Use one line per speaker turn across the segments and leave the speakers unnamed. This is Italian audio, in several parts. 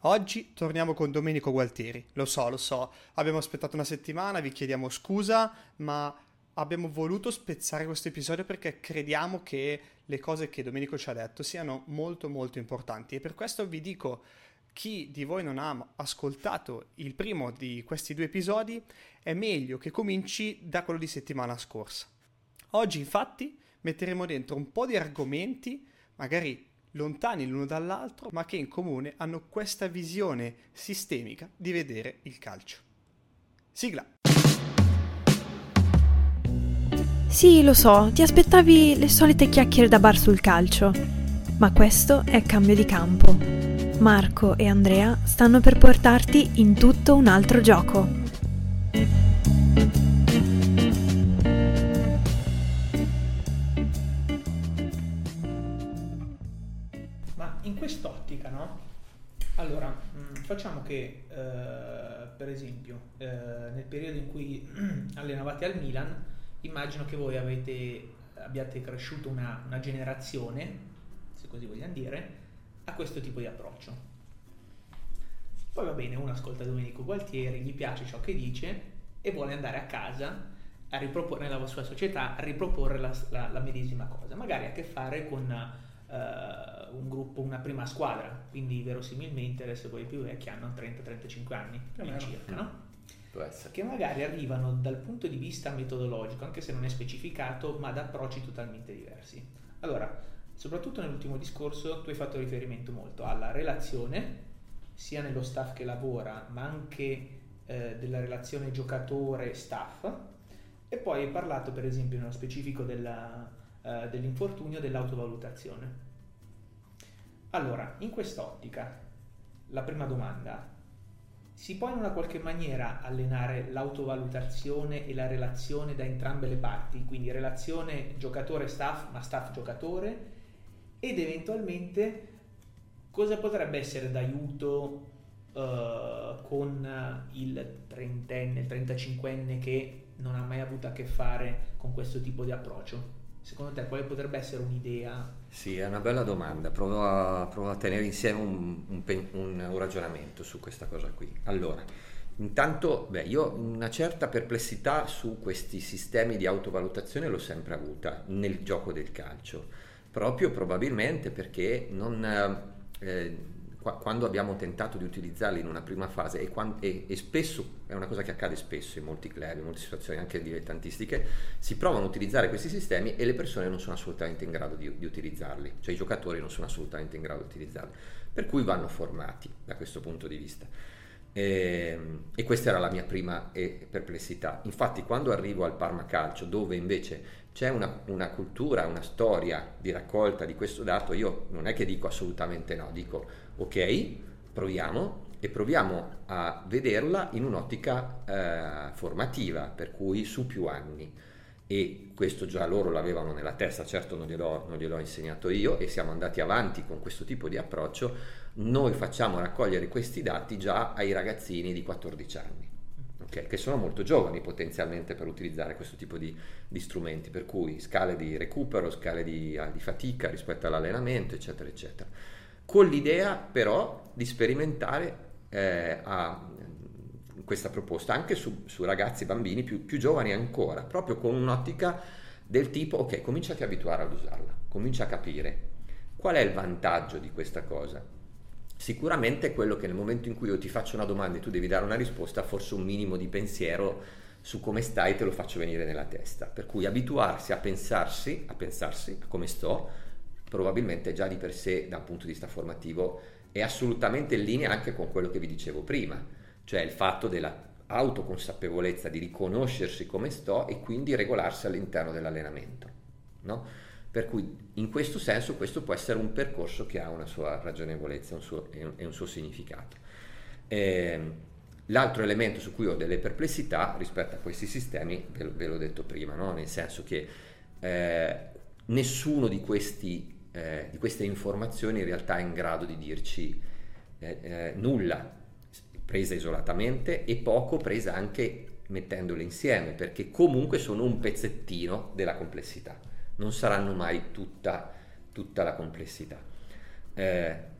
Oggi torniamo con Domenico Gualtieri. Lo so, lo so, abbiamo aspettato una settimana, vi chiediamo scusa, ma abbiamo voluto spezzare questo episodio perché crediamo che le cose che Domenico ci ha detto siano molto molto importanti e per questo vi dico chi di voi non ha ascoltato il primo di questi due episodi è meglio che cominci da quello di settimana scorsa. Oggi infatti metteremo dentro un po' di argomenti, magari lontani l'uno dall'altro, ma che in comune hanno questa visione sistemica di vedere il calcio. Sigla.
Sì, lo so, ti aspettavi le solite chiacchiere da bar sul calcio, ma questo è cambio di campo. Marco e Andrea stanno per portarti in tutto un altro gioco.
Allora, mh, mm, facciamo che, eh, per esempio, eh, nel periodo in cui allenavate al Milan, immagino che voi avete, abbiate cresciuto una, una generazione, se così vogliamo dire, a questo tipo di approccio. Poi va bene, uno ascolta Domenico Gualtieri, gli piace ciò che dice e vuole andare a casa a riproporre nella sua società, a riproporre la, la, la medesima cosa. Magari ha a che fare con uh, un gruppo, una prima squadra, quindi verosimilmente adesso quelli più vecchi hanno 30-35 anni circa, no? Che magari arrivano dal punto di vista metodologico, anche se non è specificato, ma da approcci totalmente diversi. Allora, soprattutto nell'ultimo discorso tu hai fatto riferimento molto alla relazione, sia nello staff che lavora, ma anche eh, della relazione giocatore-staff, e poi hai parlato per esempio nello specifico della, eh, dell'infortunio dell'autovalutazione. Allora, in quest'ottica, la prima domanda, si può in una qualche maniera allenare l'autovalutazione e la relazione da entrambe le parti, quindi relazione giocatore-staff, ma staff-giocatore, ed eventualmente cosa potrebbe essere d'aiuto uh, con il trentenne, il trentacinquenne che non ha mai avuto a che fare con questo tipo di approccio? Secondo te quale potrebbe essere un'idea?
Sì, è una bella domanda, provo a, provo a tenere insieme un, un, un, un, ragionamento su questa cosa qui. Allora, intanto, beh, io una certa perplessità su questi sistemi di autovalutazione l'ho sempre avuta nel gioco del calcio, proprio probabilmente perché non... Eh, quando abbiamo tentato di utilizzarli in una prima fase e, quando, e, e, spesso è una cosa che accade spesso in molti club, in molte situazioni anche dilettantistiche, si provano a utilizzare questi sistemi e le persone non sono assolutamente in grado di, di utilizzarli, cioè i giocatori non sono assolutamente in grado di utilizzarli, per cui vanno formati da questo punto di vista. E, ehm, e, questa era la mia prima perplessità. Infatti, quando arrivo al Parma Calcio, dove invece c'è una, una, cultura, una storia di raccolta di questo dato, io non è che dico assolutamente no, dico ok, proviamo e proviamo a vederla in un'ottica eh, formativa, per cui su più anni. E questo già loro l'avevano nella testa, certo non gliel'ho, non gliel'ho insegnato io e siamo andati avanti con questo tipo di approccio. Noi facciamo raccogliere questi dati già ai ragazzini di 14 anni. Okay, che sono molto giovani potenzialmente per utilizzare questo tipo di, di strumenti, per cui scale di recupero, scale di, di fatica rispetto all'allenamento, eccetera, eccetera con l'idea però di sperimentare eh, a, questa proposta anche su, su ragazzi, bambini più, più, giovani ancora, proprio con un'ottica del tipo, ok, cominciati a abituare ad usarla, comincia a capire qual è il vantaggio di questa cosa. Sicuramente quello che nel momento in cui io ti faccio una domanda e tu devi dare una risposta, forse un minimo di pensiero su come stai te lo faccio venire nella testa. Per cui abituarsi a pensarsi, a pensarsi a come sto, probabilmente già di per sé da un punto di vista formativo è assolutamente in linea anche con quello che vi dicevo prima, cioè il fatto della autoconsapevolezza di riconoscersi come sto e quindi regolarsi all'interno dell'allenamento. No? Per cui in questo senso questo può essere un percorso che ha una sua ragionevolezza un suo, e, un, e un suo significato. Eh, l'altro elemento su cui ho delle perplessità rispetto a questi sistemi, ve, ve l'ho detto prima, no? nel senso che eh, nessuno di questi eh, di queste informazioni in realtà è in grado di dirci eh, eh, nulla, presa isolatamente e poco presa anche mettendole insieme, perché comunque sono un pezzettino della complessità, non saranno mai tutta, tutta la complessità. Eh,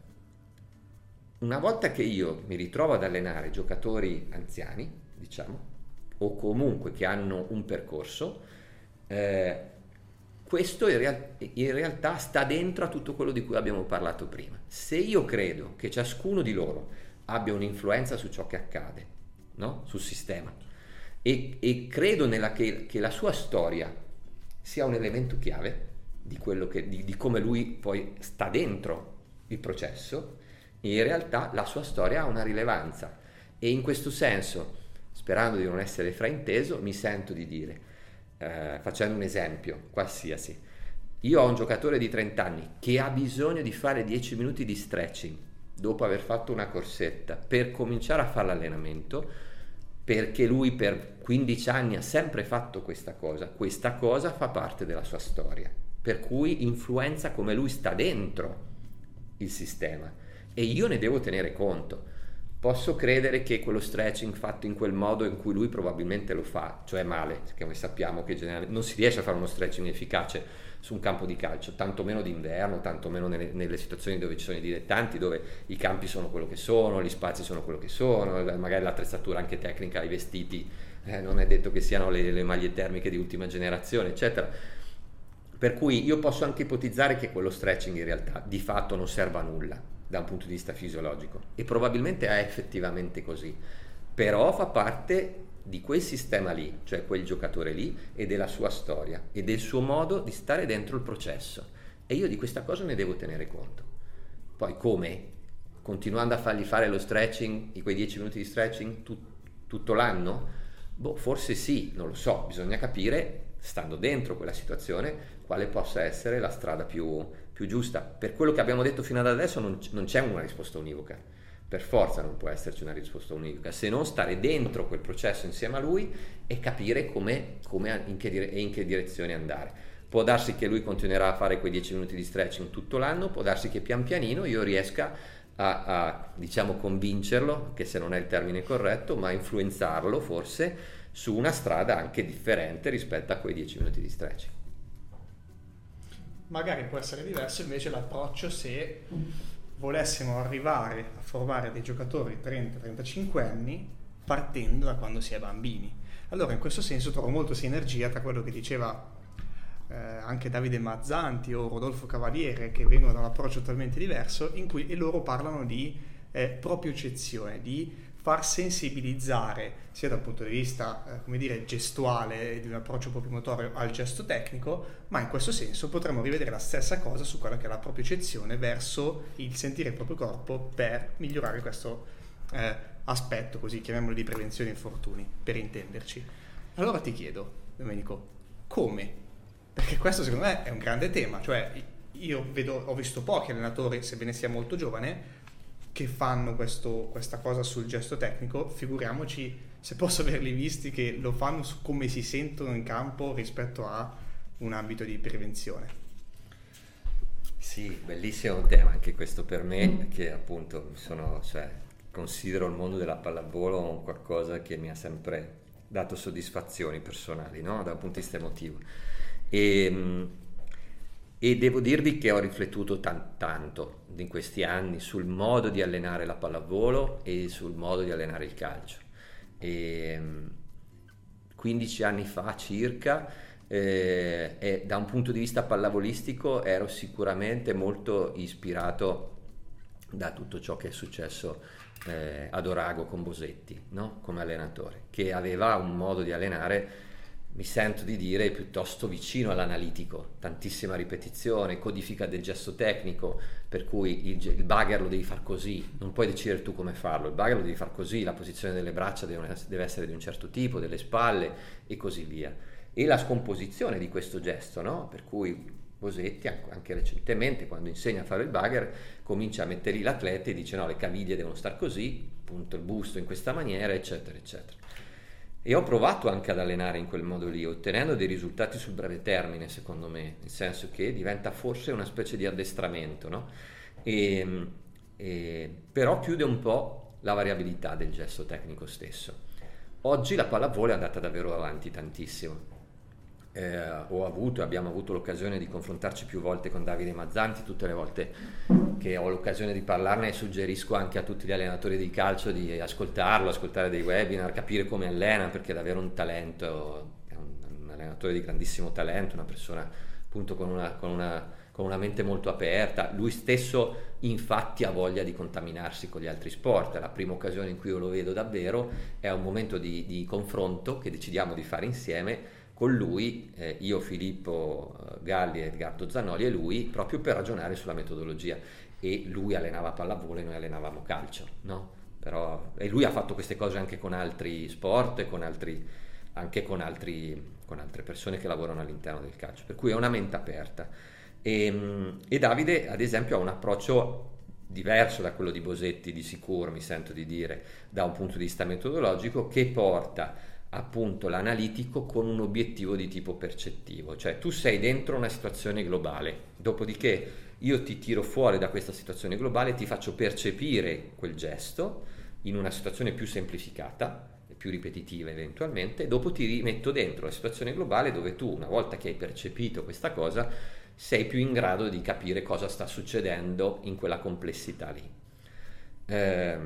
una volta che io mi ritrovo ad allenare giocatori anziani, diciamo, o comunque che hanno un percorso, eh, questo in, real- in, realtà sta dentro a tutto quello di cui abbiamo parlato prima. Se io credo che ciascuno di loro abbia un'influenza su ciò che accade, no? sul sistema, e, e credo che, che, la sua storia sia un elemento chiave di, che, di, di come lui poi sta dentro il processo, in realtà la sua storia ha una rilevanza e in questo senso, sperando di non essere frainteso, mi sento di dire, eh, facendo un esempio qualsiasi, io ho un giocatore di 30 anni che ha bisogno di fare 10 minuti di stretching dopo aver fatto una corsetta per cominciare a fare l'allenamento, perché lui per 15 anni ha sempre fatto questa cosa, questa cosa fa parte della sua storia, per cui influenza come lui sta dentro il sistema e io ne devo tenere conto. Posso credere che quello stretching fatto in quel modo in cui lui probabilmente lo fa, cioè male, perché noi sappiamo che generalmente non si riesce a fare uno stretching efficace su un campo di calcio, tanto meno d'inverno, tanto meno nelle, nelle, situazioni dove ci sono i dilettanti, dove i campi sono quello che sono, gli spazi sono quello che sono, magari l'attrezzatura anche tecnica, i vestiti, eh, non è detto che siano le, le maglie termiche di ultima generazione, eccetera. Per cui io posso anche ipotizzare che quello stretching in realtà di fatto non serva a nulla da un punto di vista fisiologico e probabilmente è effettivamente così, però fa parte di quel sistema lì, cioè quel giocatore lì e della sua storia e del suo modo di stare dentro il processo e io di questa cosa ne devo tenere conto. Poi come? Continuando a fargli fare lo stretching, quei 10 minuti di stretching tut- tutto l'anno? Boh, forse sì, non lo so, bisogna capire, stando dentro quella situazione, quale possa essere la strada più, più giusta. Per quello che abbiamo detto fino ad adesso non, non c'è una risposta univoca per forza non può esserci una risposta univoca, se non stare dentro quel processo insieme a lui e capire come, come in che dire- in che direzione andare. Può darsi che lui continuerà a fare quei 10 minuti di stretching tutto l'anno, può darsi che pian pianino io riesca a, a diciamo convincerlo, che se non è il termine corretto, ma influenzarlo forse su una strada anche differente rispetto a quei 10 minuti di stretching.
Magari può essere diverso invece l'approccio se volessimo arrivare a formare dei giocatori 30-35 anni partendo da quando si è bambini. Allora in questo senso trovo molto sinergia tra quello che diceva eh, anche Davide Mazzanti o Rodolfo Cavaliere che vengono da un approccio totalmente diverso in cui e loro parlano di eh, propiocezione, di far sensibilizzare sia dal punto di vista eh, dire, gestuale di un approccio proprio motorio al gesto tecnico, ma in questo senso potremmo rivedere la stessa cosa su quella che è la propria eccezione verso il sentire il proprio corpo per migliorare questo eh, aspetto, così chiamiamolo di prevenzione infortuni, per intenderci. Allora ti chiedo, Domenico, come? Perché questo secondo me è un grande tema, cioè io vedo, ho visto pochi allenatori, sebbene sia molto giovane, che fanno questo, questa cosa sul gesto tecnico, figuriamoci se posso averli visti che lo fanno su come si sentono in campo rispetto a un ambito di prevenzione.
Sì, bellissimo tema anche questo per me, mm. che appunto sono, cioè, considero il mondo della pallavolo qualcosa che mi ha sempre dato soddisfazioni personali, no? dal punto di vista emotivo. E, ehm, e devo dirvi che ho riflettuto tan- tanto in questi anni sul modo di allenare la pallavolo e sul modo di allenare il calcio. E 15 anni fa circa, eh, da un punto di vista pallavolistico ero sicuramente molto ispirato da tutto ciò che è successo eh, ad Orago con Bosetti, no? come allenatore, che aveva un modo di allenare mi sento di dire piuttosto vicino all'analitico, tantissima ripetizione, codifica del gesto tecnico, per cui il, il bugger lo devi fare così, non puoi decidere tu come farlo, il bugger lo devi fare così, la posizione delle braccia deve, deve essere di un certo tipo, delle spalle e così via. E la scomposizione di questo gesto, no? per cui Bosetti anche recentemente quando insegna a fare il bugger comincia a mettere lì l'atleta e dice no le caviglie devono stare così, punto il busto in questa maniera eccetera eccetera e ho provato anche ad allenare in quel modo lì, ottenendo dei risultati sul breve termine, secondo me, nel senso che diventa forse una specie di addestramento, no? e, e, però chiude un po' la variabilità del gesto tecnico stesso. Oggi la pallavolo è andata davvero avanti tantissimo. Eh, ho avuto e abbiamo avuto l'occasione di confrontarci più volte con Davide Mazzanti, tutte le volte che ho l'occasione di parlarne suggerisco anche a tutti gli allenatori di calcio di ascoltarlo, ascoltare dei webinar, capire come allena perché è davvero un talento, è un, un allenatore di grandissimo talento, una persona appunto con una, con una con una mente molto aperta, lui stesso infatti ha voglia di contaminarsi con gli altri sport, la prima occasione in cui io lo vedo davvero è un momento di, di confronto che decidiamo di fare insieme con lui, eh, io, Filippo eh, Galli, Edgardo Zanoli e lui, proprio per ragionare sulla metodologia. E lui allenava pallavolo e noi allenavamo calcio, no? Però, e lui ha fatto queste cose anche con altri sport e con altri, anche con, altri, con altre persone che lavorano all'interno del calcio, per cui è una mente aperta. E, ehm, e Davide, ad esempio, ha un approccio diverso da quello di Bosetti, di sicuro, mi sento di dire, da un punto di vista metodologico, che porta appunto l'analitico con un obiettivo di tipo percettivo, cioè tu sei dentro una situazione globale, dopodiché io ti tiro fuori da questa situazione globale, ti faccio percepire quel gesto in una situazione più semplificata e più ripetitiva eventualmente, e dopo ti rimetto dentro la situazione globale dove tu, una volta che hai percepito questa cosa, sei più in grado di capire cosa sta succedendo in quella complessità lì. Eh,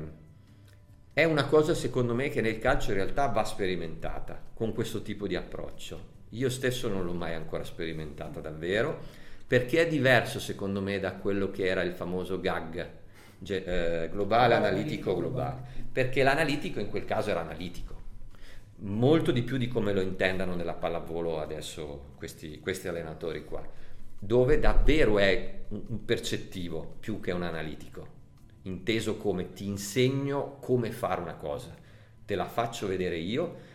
è una cosa secondo me che nel calcio in realtà va sperimentata con questo tipo di approccio. Io stesso non l'ho mai ancora sperimentata davvero perché è diverso secondo me da quello che era il famoso gag eh, globale, analitico, globale. Perché l'analitico in quel caso era analitico, molto di più di come lo intendano nella pallavolo adesso questi, questi allenatori qua, dove davvero è un percettivo più che un analitico inteso come ti insegno come fare una cosa, te la faccio vedere io,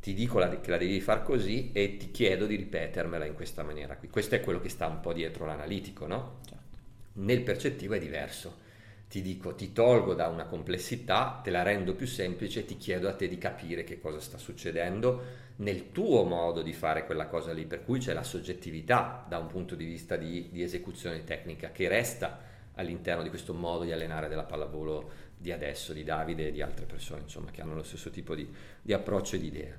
ti dico la, che la devi fare così e ti chiedo di ripetermela in questa maniera qui. Questo è quello che sta un po' dietro l'analitico, no? Certo. Nel percettivo è diverso. Ti dico, ti tolgo da una complessità, te la rendo più semplice e ti chiedo a te di capire che cosa sta succedendo nel tuo modo di fare quella cosa lì, per cui c'è la soggettività da un punto di vista di, di esecuzione tecnica che resta all'interno di questo modo di allenare della pallavolo di adesso, di Davide e di altre persone insomma, che hanno lo stesso tipo di, di approccio e di idea.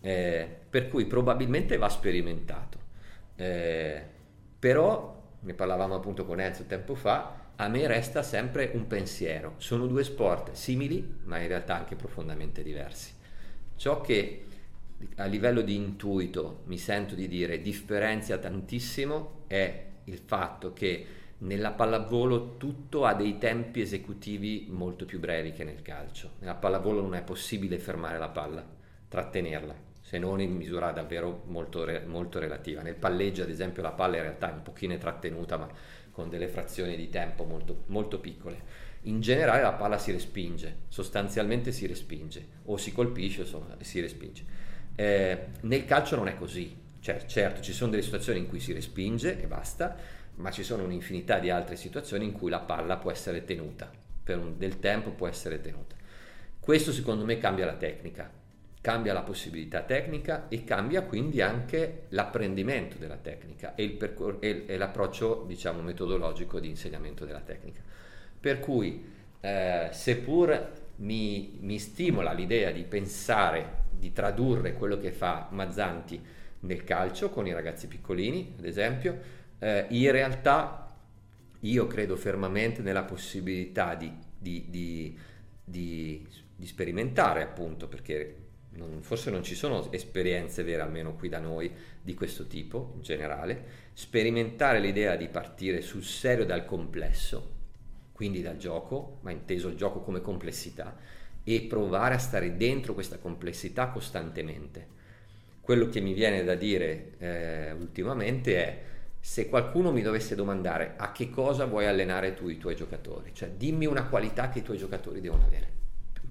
Eh, per cui probabilmente va sperimentato. Eh, però, ne parlavamo appunto con Enzo tempo fa, a me resta sempre un pensiero. Sono due sport simili, ma in realtà anche profondamente diversi. Ciò che a livello di intuito mi sento di dire differenzia tantissimo è il fatto che nella pallavolo tutto ha dei tempi esecutivi molto più brevi che nel calcio. Nella pallavolo non è possibile fermare la palla, trattenerla, se non in misura davvero molto, molto relativa. Nel palleggio, ad esempio, la palla in realtà è un pochino trattenuta, ma con delle frazioni di tempo molto, molto piccole. In generale la palla si respinge, sostanzialmente si respinge, o si colpisce o si respinge. Eh, nel calcio non è così, cioè, certo ci sono delle situazioni in cui si respinge e basta, ma ci sono un'infinità di altre situazioni in cui la palla può essere tenuta, per un, del tempo può essere tenuta. Questo secondo me cambia la tecnica, cambia la possibilità tecnica e cambia quindi anche l'apprendimento della tecnica e, percor- e, l'approccio diciamo metodologico di insegnamento della tecnica. Per cui eh, seppur mi, mi stimola l'idea di pensare, di tradurre quello che fa Mazzanti nel calcio con i ragazzi piccolini, ad esempio, eh, in realtà io credo fermamente nella possibilità di, di, di, di sperimentare, appunto, perché non, forse non ci sono esperienze vere, almeno qui da noi, di questo tipo in generale, sperimentare l'idea di partire sul serio dal complesso, quindi dal gioco, ma inteso il gioco come complessità, e provare a stare dentro questa complessità costantemente. Quello che mi viene da dire eh, ultimamente è se qualcuno mi dovesse domandare a che cosa vuoi allenare tu i tuoi giocatori, cioè dimmi una qualità che i tuoi giocatori devono avere,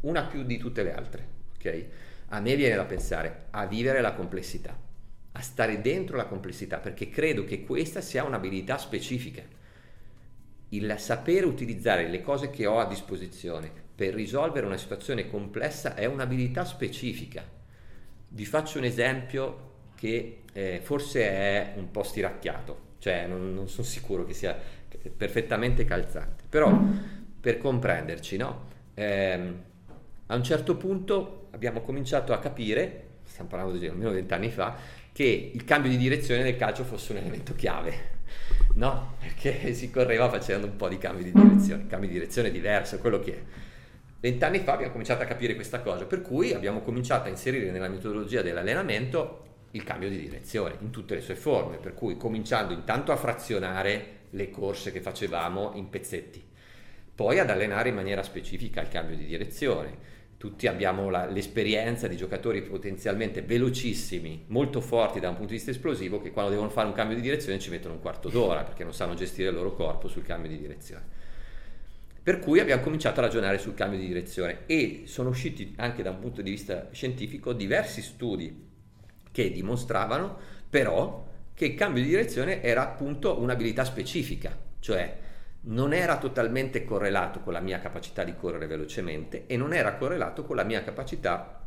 una più di tutte le altre, ok? A me viene da pensare a vivere la complessità, a stare dentro la complessità, perché credo che questa sia un'abilità specifica. Il sapere utilizzare le cose che ho a disposizione per risolvere una situazione complessa è un'abilità specifica. Vi faccio un esempio che eh, forse è un po' stiracchiato, cioè non, non sono sicuro che sia perfettamente calzante, però per comprenderci, no? Eh, a un certo punto abbiamo cominciato a capire, stiamo parlando di almeno vent'anni fa, che il cambio di direzione nel calcio fosse un elemento chiave. No, perché si correva facendo un po' di cambio di direzione, cambio di direzione diverso, quello che è. Vent'anni fa abbiamo cominciato a capire questa cosa, per cui abbiamo cominciato a inserire nella metodologia dell'allenamento il cambio di direzione in tutte le sue forme, per cui cominciando intanto a frazionare le corse che facevamo in pezzetti, poi ad allenare in maniera specifica il cambio di direzione. Tutti abbiamo la, l'esperienza di giocatori potenzialmente velocissimi, molto forti da un punto di vista esplosivo, che quando devono fare un cambio di direzione ci mettono un quarto d'ora perché non sanno gestire il loro corpo sul cambio di direzione. Per cui abbiamo cominciato a ragionare sul cambio di direzione e sono usciti anche da un punto di vista scientifico diversi studi che dimostravano però che il cambio di direzione era appunto un'abilità specifica, cioè non era totalmente correlato con la mia capacità di correre velocemente e non era correlato con la mia capacità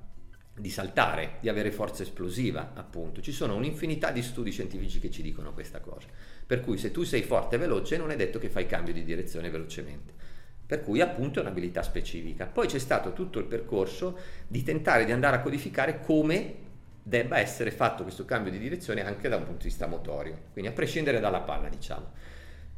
di saltare, di avere forza esplosiva, appunto. Ci sono un'infinità di studi scientifici che ci dicono questa cosa. Per cui se tu sei forte e veloce non è detto che fai cambio di direzione velocemente. Per cui appunto è un'abilità specifica. Poi c'è stato tutto il percorso di tentare di andare a codificare come debba essere fatto questo cambio di direzione anche da un punto di vista motorio, quindi a prescindere dalla palla, diciamo.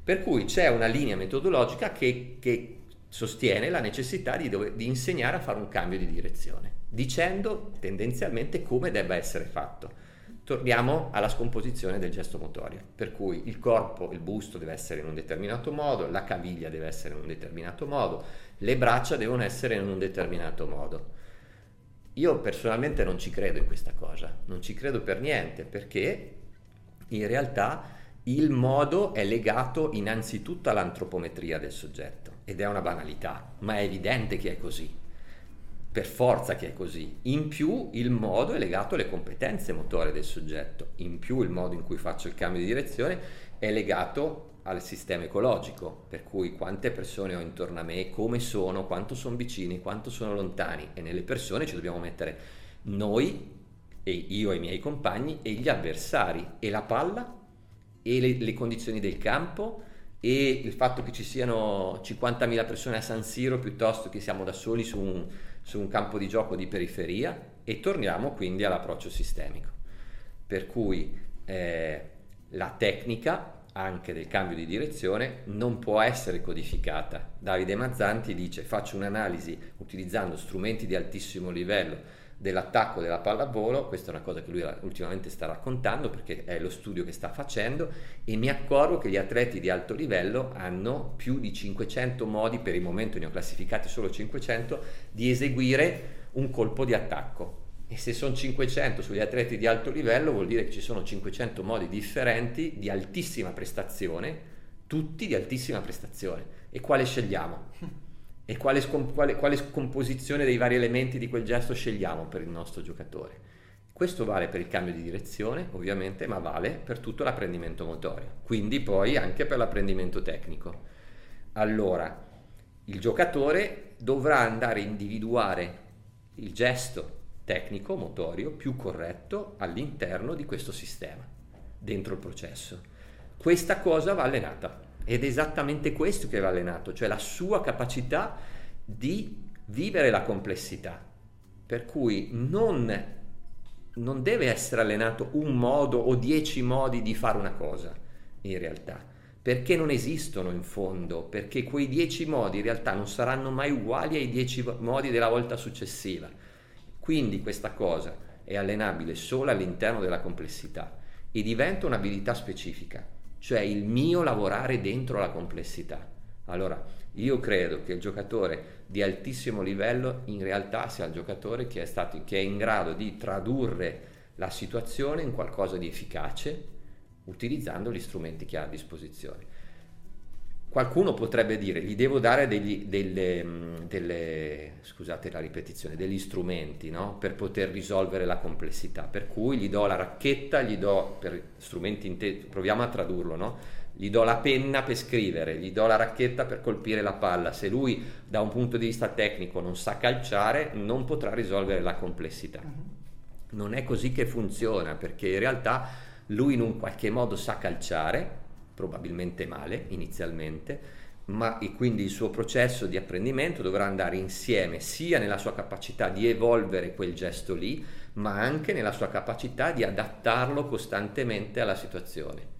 Per cui c'è una linea metodologica che, che sostiene la necessità di, dove, di, insegnare a fare un cambio di direzione, dicendo tendenzialmente come debba essere fatto. Torniamo alla scomposizione del gesto motorio, per cui il corpo, il busto deve essere in un determinato modo, la caviglia deve essere in un determinato modo, le braccia devono essere in un determinato modo. Io personalmente non ci credo in questa cosa, non ci credo per niente, perché in realtà il modo è legato innanzitutto all'antropometria del soggetto ed è una banalità, ma è evidente che è così, per forza che è così. In più il modo è legato alle competenze motorie del soggetto, in più il modo in cui faccio il cambio di direzione è legato al sistema ecologico, per cui quante persone ho intorno a me, come sono, quanto sono vicini, quanto sono lontani e nelle persone ci dobbiamo mettere noi e io e i miei compagni e gli avversari e la palla e le, le condizioni del campo e il fatto che ci siano 50.000 persone a San Siro piuttosto che siamo da soli su un, su un campo di gioco di periferia e torniamo quindi all'approccio sistemico. Per cui eh, la tecnica anche del cambio di direzione non può essere codificata. Davide Mazzanti dice faccio un'analisi utilizzando strumenti di altissimo livello dell'attacco della pallavolo, questa è una cosa che lui ultimamente sta raccontando perché è lo studio che sta facendo e mi accorgo che gli atleti di alto livello hanno più di 500 modi, per il momento ne ho classificati solo 500, di eseguire un colpo di attacco e se sono 500 sugli atleti di alto livello vuol dire che ci sono 500 modi differenti di altissima prestazione, tutti di altissima prestazione. E quale scegliamo? E quale, quale, quale scomposizione dei vari elementi di quel gesto scegliamo per il nostro giocatore? Questo vale per il cambio di direzione, ovviamente, ma vale per tutto l'apprendimento motorio, quindi poi anche per l'apprendimento tecnico. Allora, il giocatore dovrà andare a individuare il gesto tecnico, motorio, più corretto all'interno di questo sistema, dentro il processo. Questa cosa va allenata ed è esattamente questo che va allenato, cioè la sua capacità di vivere la complessità, per cui non, non deve essere allenato un modo o dieci modi di fare una cosa, in realtà, perché non esistono in fondo, perché quei dieci modi in realtà non saranno mai uguali ai dieci modi della volta successiva quindi questa cosa è allenabile solo all'interno della complessità e diventa un'abilità specifica, cioè il mio lavorare dentro la complessità. Allora, io credo che il giocatore di altissimo livello in realtà sia il giocatore che è, stato, che è in grado di tradurre la situazione in qualcosa di efficace utilizzando gli strumenti che ha a disposizione. Qualcuno potrebbe dire, gli devo dare degli, delle, mm, delle, scusate la ripetizione, degli strumenti no? per poter risolvere la complessità, per cui gli do la racchetta, gli do, per strumenti, inte- proviamo a tradurlo, no? gli do la penna per scrivere, gli do la racchetta per colpire la palla, se lui da un punto di vista tecnico non sa calciare non potrà risolvere la complessità. Mhm. Non è così che funziona, perché in realtà lui in un qualche modo sa calciare, probabilmente male inizialmente, ma e quindi il suo processo di apprendimento dovrà andare insieme sia nella sua capacità di evolvere quel gesto lì, ma anche nella sua capacità di adattarlo costantemente alla situazione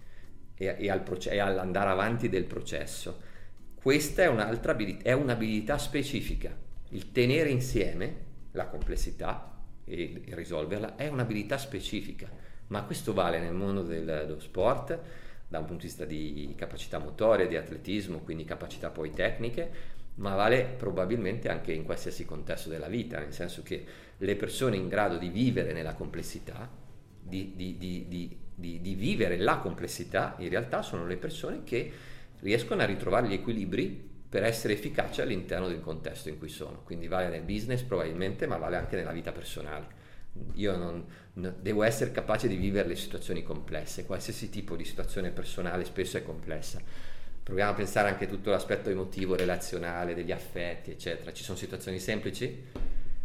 e, e, al proce- e all'andare avanti del processo. Questa è un'altra abilità, è un'abilità specifica. Il tenere insieme la complessità e risolverla è un'abilità specifica, ma questo vale nel mondo del, dello sport, da un punto di vista di capacità motoria, di atletismo, quindi capacità poi tecniche, ma vale probabilmente anche in qualsiasi contesto della vita, nel senso che le persone in grado di vivere nella complessità, di, di, di, di, vivere la complessità, in realtà sono le persone che riescono a ritrovare gli equilibri per essere efficaci all'interno del contesto in cui sono. Quindi vale nel business probabilmente, ma vale anche nella vita personale. Io non, no, devo essere capace di vivere le situazioni complesse, qualsiasi tipo di situazione personale spesso è complessa. Proviamo a pensare anche a tutto l'aspetto emotivo, relazionale, degli affetti, eccetera. Ci sono situazioni semplici?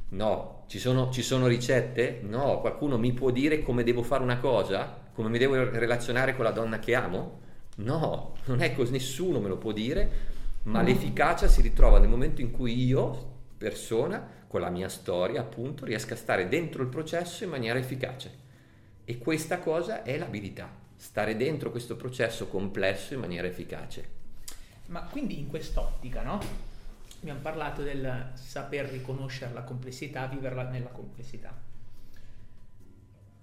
No. Ci sono, ci sono ricette? No. Qualcuno mi può dire come devo fare una cosa? Come mi devo relazionare con la donna che amo? No, non è così, nessuno me lo può dire, ma l'efficacia si ritrova nel momento in cui io, persona, con la mia storia, appunto, riesca a stare dentro il processo in maniera efficace. E questa cosa è l'abilità, stare dentro questo processo complesso in maniera efficace.
Ma quindi in quest'ottica, no? Abbiamo parlato del saper riconoscere la complessità, viverla nella complessità.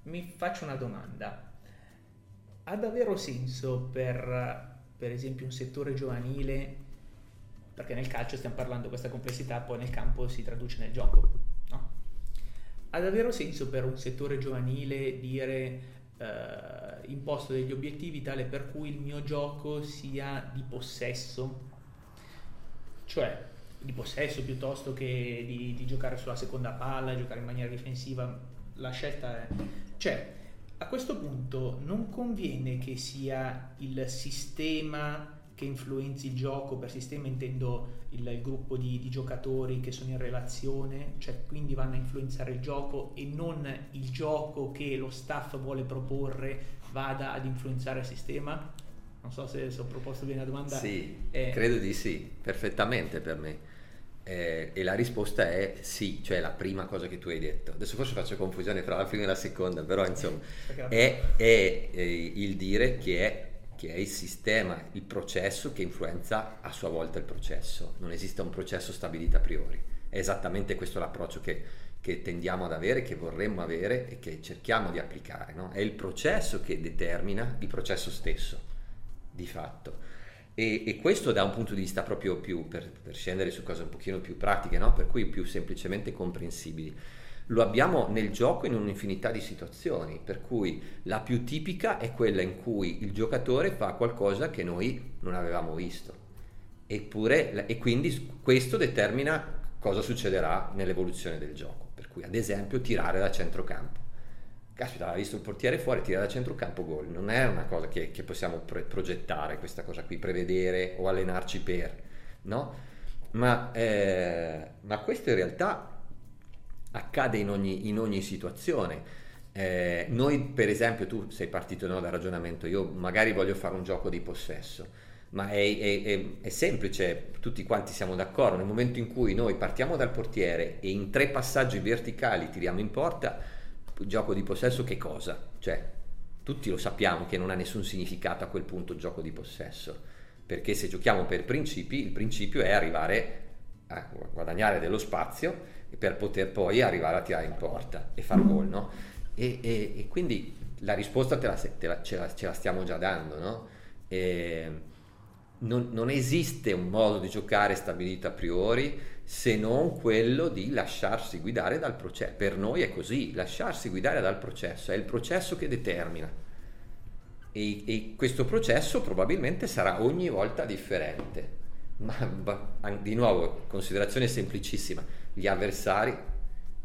Mi faccio una domanda. Ha davvero senso per, per esempio, un settore giovanile perché nel calcio stiamo parlando questa complessità, poi nel campo si traduce nel gioco. No? Ha davvero senso per un settore giovanile dire eh, imposto degli obiettivi tale per cui il mio gioco sia di possesso? Cioè, di possesso piuttosto che di, di giocare sulla seconda palla, giocare in maniera difensiva, la scelta è... Cioè, a questo punto non conviene che sia il sistema che influenzi il gioco, per sistema intendo il, il gruppo di, di, giocatori che sono in relazione, cioè quindi vanno a influenzare il gioco e non il gioco che lo staff vuole proporre vada ad influenzare il sistema? Non so se, se ho proposto bene la domanda.
Sì, eh, credo di sì, perfettamente per me. Eh, e la risposta è sì, cioè la prima cosa che tu hai detto. Adesso forse faccio confusione tra la prima e la seconda, però insomma è, è, è il dire che è che è il sistema, il processo che influenza a sua volta il processo. Non esiste un processo stabilito a priori. È esattamente questo l'approccio che, che tendiamo ad avere, che vorremmo avere e che cerchiamo di applicare. No? È il processo che determina il processo stesso, di fatto. E, e, questo da un punto di vista proprio più, per, per scendere su cose un pochino più pratiche, no? per cui più semplicemente comprensibili lo abbiamo nel gioco in un'infinità di situazioni, per cui la più tipica è quella in cui il giocatore fa qualcosa che noi non avevamo visto. Eppure, e quindi questo determina cosa succederà nell'evoluzione del gioco. Per cui, ad esempio, tirare da centrocampo. Caspita, ha visto il portiere fuori, tira da centrocampo, gol. Non è una cosa che, che possiamo pre- progettare, questa cosa qui, prevedere o allenarci per, no? Ma, eh, ma questo in realtà accade in ogni, in ogni situazione. Eh, noi, per esempio, tu sei partito no, dal ragionamento, io magari voglio fare un gioco di possesso, ma è, è, è, è, semplice, tutti quanti siamo d'accordo, nel momento in cui noi partiamo dal portiere e in tre passaggi verticali tiriamo in porta, gioco di possesso che cosa? Cioè, tutti lo sappiamo che non ha nessun significato a quel punto gioco di possesso, perché se giochiamo per principi, il principio è arrivare a guadagnare dello spazio per poter poi arrivare a tirare in porta e far gol, no? E, e, e, quindi la risposta te la, te la, ce, la, ce, la, stiamo già dando, no? Non, non, esiste un modo di giocare stabilito a priori se non quello di lasciarsi guidare dal processo. Per noi è così, lasciarsi guidare dal processo, è il processo che determina. E, e questo processo probabilmente sarà ogni volta differente. Ma, di nuovo, considerazione semplicissima gli avversari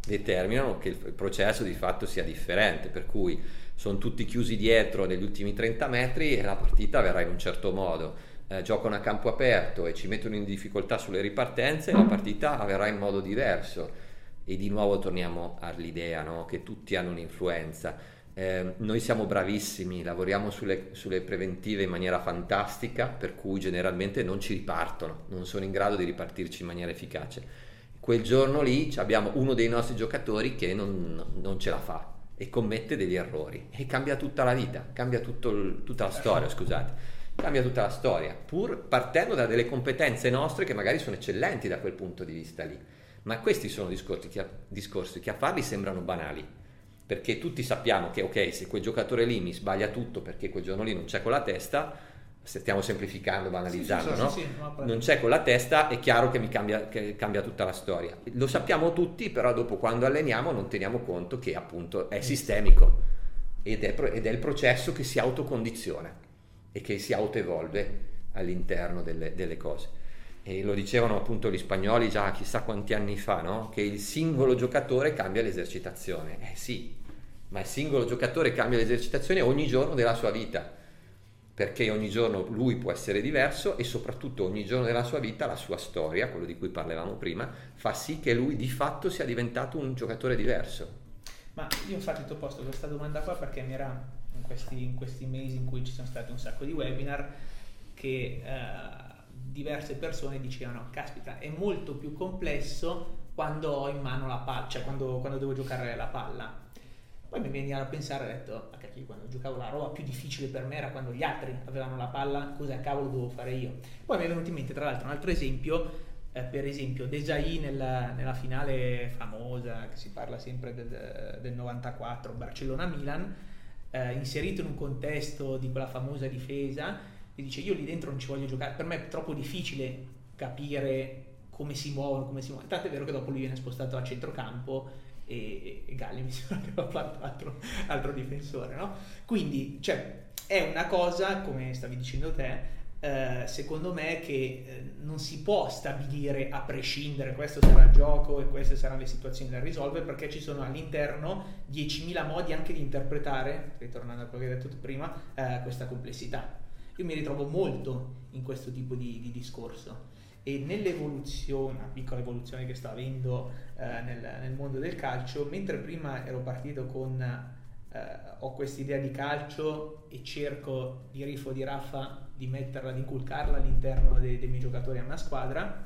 determinano che il processo di fatto sia differente, per cui sono tutti chiusi dietro negli ultimi 30 metri e la partita verrà in un certo modo. Eh, giocano a campo aperto e ci mettono in difficoltà sulle ripartenze la partita avverrà in modo diverso. E di nuovo torniamo all'idea no? che tutti hanno un'influenza. Eh, noi siamo bravissimi, lavoriamo sulle, sulle, preventive in maniera fantastica, per cui generalmente non ci ripartono, non sono in grado di ripartirci in maniera efficace. Quel giorno lì abbiamo uno dei nostri giocatori che non, non ce la fa e commette degli errori e cambia tutta la vita, cambia tutto, tutta la storia, scusate cambia tutta la storia, pur partendo da delle competenze nostre che magari sono eccellenti da quel punto di vista lì. Ma questi sono discorsi che a, discorsi che a farli sembrano banali, perché tutti sappiamo che ok, se quel giocatore lì mi sbaglia tutto perché quel giorno lì non c'è con la testa, stiamo semplificando, banalizzando, sì, sì, no? Sì, non c'è con la testa, è chiaro che mi cambia, che cambia, tutta la storia. Lo sappiamo tutti, però dopo quando alleniamo non teniamo conto che appunto è sistemico ed è, ed è il processo che si autocondiziona e che si autoevolve all'interno delle, delle cose. E lo dicevano appunto gli spagnoli già chissà quanti anni fa, no? che il singolo giocatore cambia l'esercitazione. Eh sì, ma il singolo giocatore cambia l'esercitazione ogni giorno della sua vita, perché ogni giorno lui può essere diverso e soprattutto ogni giorno della sua vita la sua storia, quello di cui parlavamo prima, fa sì che lui di fatto sia diventato un giocatore diverso.
Ma io infatti ti ho posto questa domanda qua perché mi era in questi, in questi, mesi in cui ci sono stati un sacco di webinar che eh, diverse persone dicevano caspita è molto più complesso quando ho in mano la palla cioè quando, quando devo giocare la palla poi mi veniva a pensare, ho detto, ah, cacchio, quando giocavo la roba più difficile per me era quando gli altri avevano la palla, cosa cavolo dovevo fare io? Poi mi è venuto in mente, tra l'altro, un altro esempio, eh, per esempio, Desai nella, nella, finale famosa, che si parla sempre del, del 94, Barcellona-Milan, eh, inserito in un contesto di quella famosa difesa e dice io lì dentro non ci voglio giocare, per me è troppo difficile capire come si muovono, come si muovono. Tanto è vero che dopo lui viene spostato a centrocampo e, e Galli mi sembra che aveva fatto altro, altro difensore, no? Quindi, cioè, è una cosa, come stavi dicendo te, eh, secondo me che eh, non si può stabilire a prescindere questo sarà il gioco e queste saranno le situazioni da risolvere perché ci sono all'interno 10.000 modi anche di interpretare, ritornando a quello che hai detto tu prima, eh, questa complessità. Io mi ritrovo molto in questo tipo di, di discorso e nell'evoluzione, una piccola evoluzione che sto avendo eh, nel, nel, mondo del calcio, mentre prima ero partito con eh, ho questa idea di calcio e cerco di Riffo di Raffa di metterla, di inculcarla all'interno dei, dei miei giocatori a una squadra,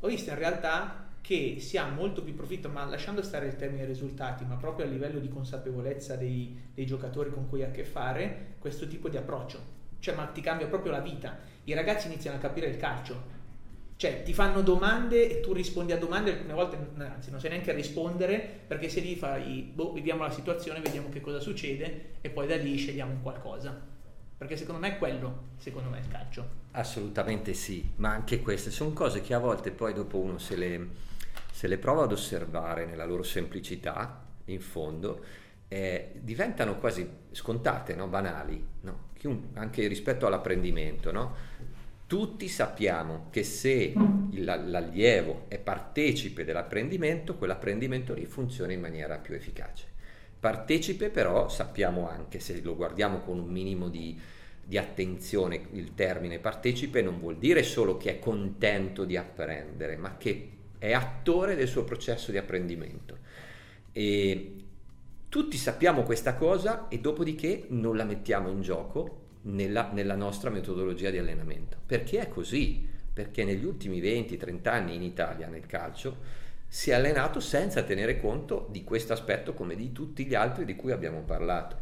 ho visto in realtà che si ha molto più profitto, ma lasciando stare il termine risultati, ma proprio a livello di consapevolezza dei, dei giocatori con cui hai a che fare, questo tipo di approccio. Cioè, ma ti cambia proprio la vita. I ragazzi iniziano a capire il calcio. Cioè, ti fanno domande e tu rispondi a domande, alcune volte, anzi, non sai neanche rispondere, perché se lì fai, boh, vediamo la situazione, vediamo che cosa succede, e poi da lì scegliamo qualcosa. Perché secondo me è quello, secondo me, il calcio.
Assolutamente sì, ma anche queste sono cose che a volte poi dopo uno se le, se le prova ad osservare nella loro semplicità, in fondo, eh, diventano quasi scontate, no? banali, no? anche rispetto all'apprendimento. No? Tutti sappiamo che se l'allievo è partecipe dell'apprendimento, quell'apprendimento lì funziona in maniera più efficace. Partecipe però sappiamo anche, se lo guardiamo con un minimo di, di attenzione, il termine partecipe non vuol dire solo che è contento di apprendere, ma che è attore del suo processo di apprendimento. E tutti sappiamo questa cosa e dopodiché non la mettiamo in gioco nella, nella, nostra metodologia di allenamento. Perché è così? Perché negli ultimi 20-30 anni in Italia nel calcio si è allenato senza tenere conto di questo aspetto come di tutti gli altri di cui abbiamo parlato,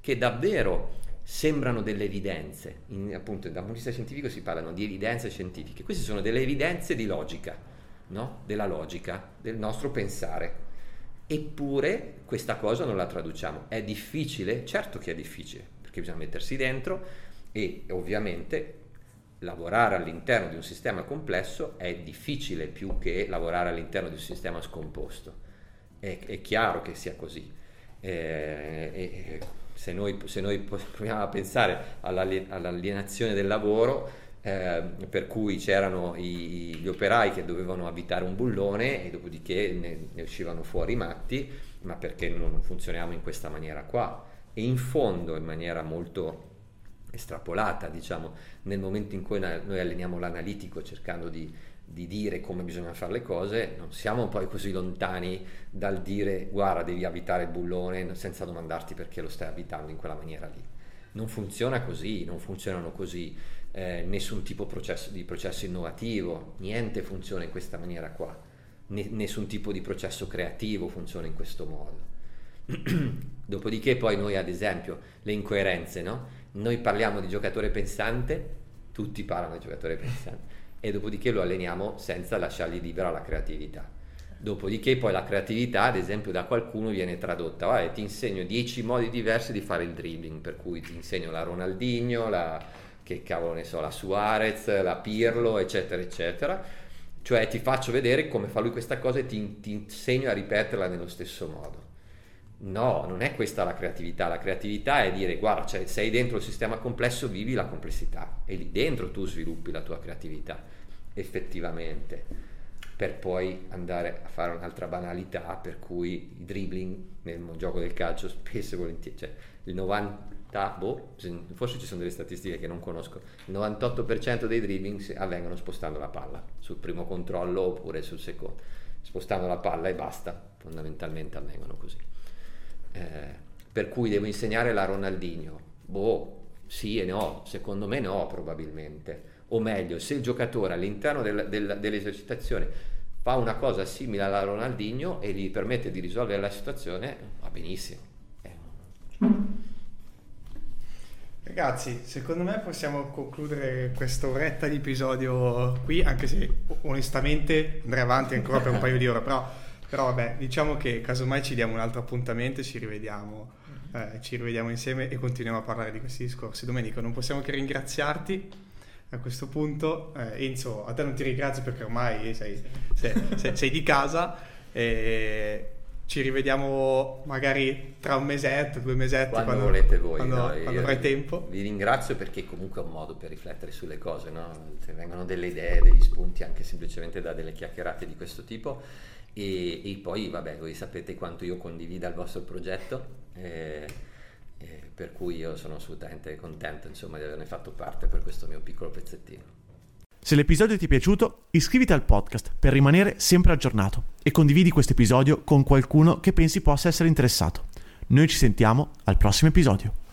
che davvero sembrano delle evidenze, in, appunto da un punto di vista scientifico si parlano di evidenze scientifiche, queste sono delle evidenze di logica, no? della logica, del nostro pensare. Eppure questa cosa non la traduciamo. È difficile? Certo che è difficile, perché bisogna mettersi dentro e ovviamente lavorare all'interno di un sistema complesso è difficile più che lavorare all'interno di un sistema scomposto. È, è chiaro che sia così. Eh, se, noi, se, noi, proviamo a pensare all'alienazione del lavoro, eh, per cui c'erano i, gli operai che dovevano abitare un bullone e dopodiché ne, ne uscivano fuori matti, ma perché non funzioniamo in questa maniera qua? E in fondo, in maniera molto estrapolata, diciamo, nel momento in cui noi alleniamo l'analitico cercando di di dire come bisogna fare le cose, non siamo poi così lontani dal dire guarda devi abitare il bullone senza domandarti perché lo stai abitando in quella maniera lì. Non funziona così, non funzionano così eh, nessun tipo processo, di processo innovativo, niente funziona in questa maniera qua, ne, nessun tipo di processo creativo funziona in questo modo. Dopodiché poi noi ad esempio le incoerenze, no? Noi parliamo di giocatore pensante, tutti parlano di giocatore pensante e dopodiché lo alleniamo senza lasciargli libera la creatività. Dopodiché poi la creatività, ad esempio, da qualcuno viene tradotta, vabbè, ti insegno 10 modi diversi di fare il dribbling, per cui ti insegno la Ronaldinho, la, che cavolo ne so, la Suarez, la Pirlo, eccetera, eccetera. Cioè ti faccio vedere come fa lui questa cosa e ti, ti insegno a ripeterla nello stesso modo. No, non è questa la creatività, la creatività è dire guarda, cioè, sei dentro il sistema complesso, vivi la complessità. E lì dentro tu sviluppi la tua creatività effettivamente, per poi andare a fare un'altra banalità per cui il dribbling nel gioco del calcio spesso e volentieri, cioè il 90, boh, forse ci sono delle statistiche che non conosco, il 98% dei dribbling avvengono spostando la palla sul primo controllo oppure sul secondo, spostando la palla e basta, fondamentalmente avvengono così. Eh, per cui devo insegnare la Ronaldinho, boh, sì e no, secondo me no probabilmente o meglio, se il giocatore all'interno del, del, dell'esercitazione fa una cosa simile alla Ronaldinho e gli permette di risolvere la situazione, va benissimo. Eh.
Ragazzi, secondo me possiamo concludere questa oretta di episodio qui, anche se onestamente andrei avanti ancora per un paio di ore, però, però vabbè, diciamo che casomai ci diamo un altro appuntamento e ci rivediamo, eh, ci rivediamo insieme e continuiamo a parlare di questi discorsi. Domenico, non possiamo che ringraziarti a questo punto. Eh, Enzo, a te non ti ringrazio perché ormai sei, sei, sei, sei di casa. E ci rivediamo magari tra un mesetto, due mesetti.
Quando, quando volete voi.
Quando, no? quando avrai tempo.
Vi ringrazio perché comunque è un modo per riflettere sulle cose, no? Se vengono delle idee, degli spunti anche semplicemente da delle chiacchierate di questo tipo. E, e poi, vabbè, voi sapete quanto io condivida il vostro progetto. Eh, per cui io sono assolutamente contento insomma, di averne fatto parte per questo mio piccolo pezzettino.
Se l'episodio ti è piaciuto, iscriviti al podcast per rimanere sempre aggiornato e condividi questo episodio con qualcuno che pensi possa essere interessato. Noi ci sentiamo al prossimo episodio.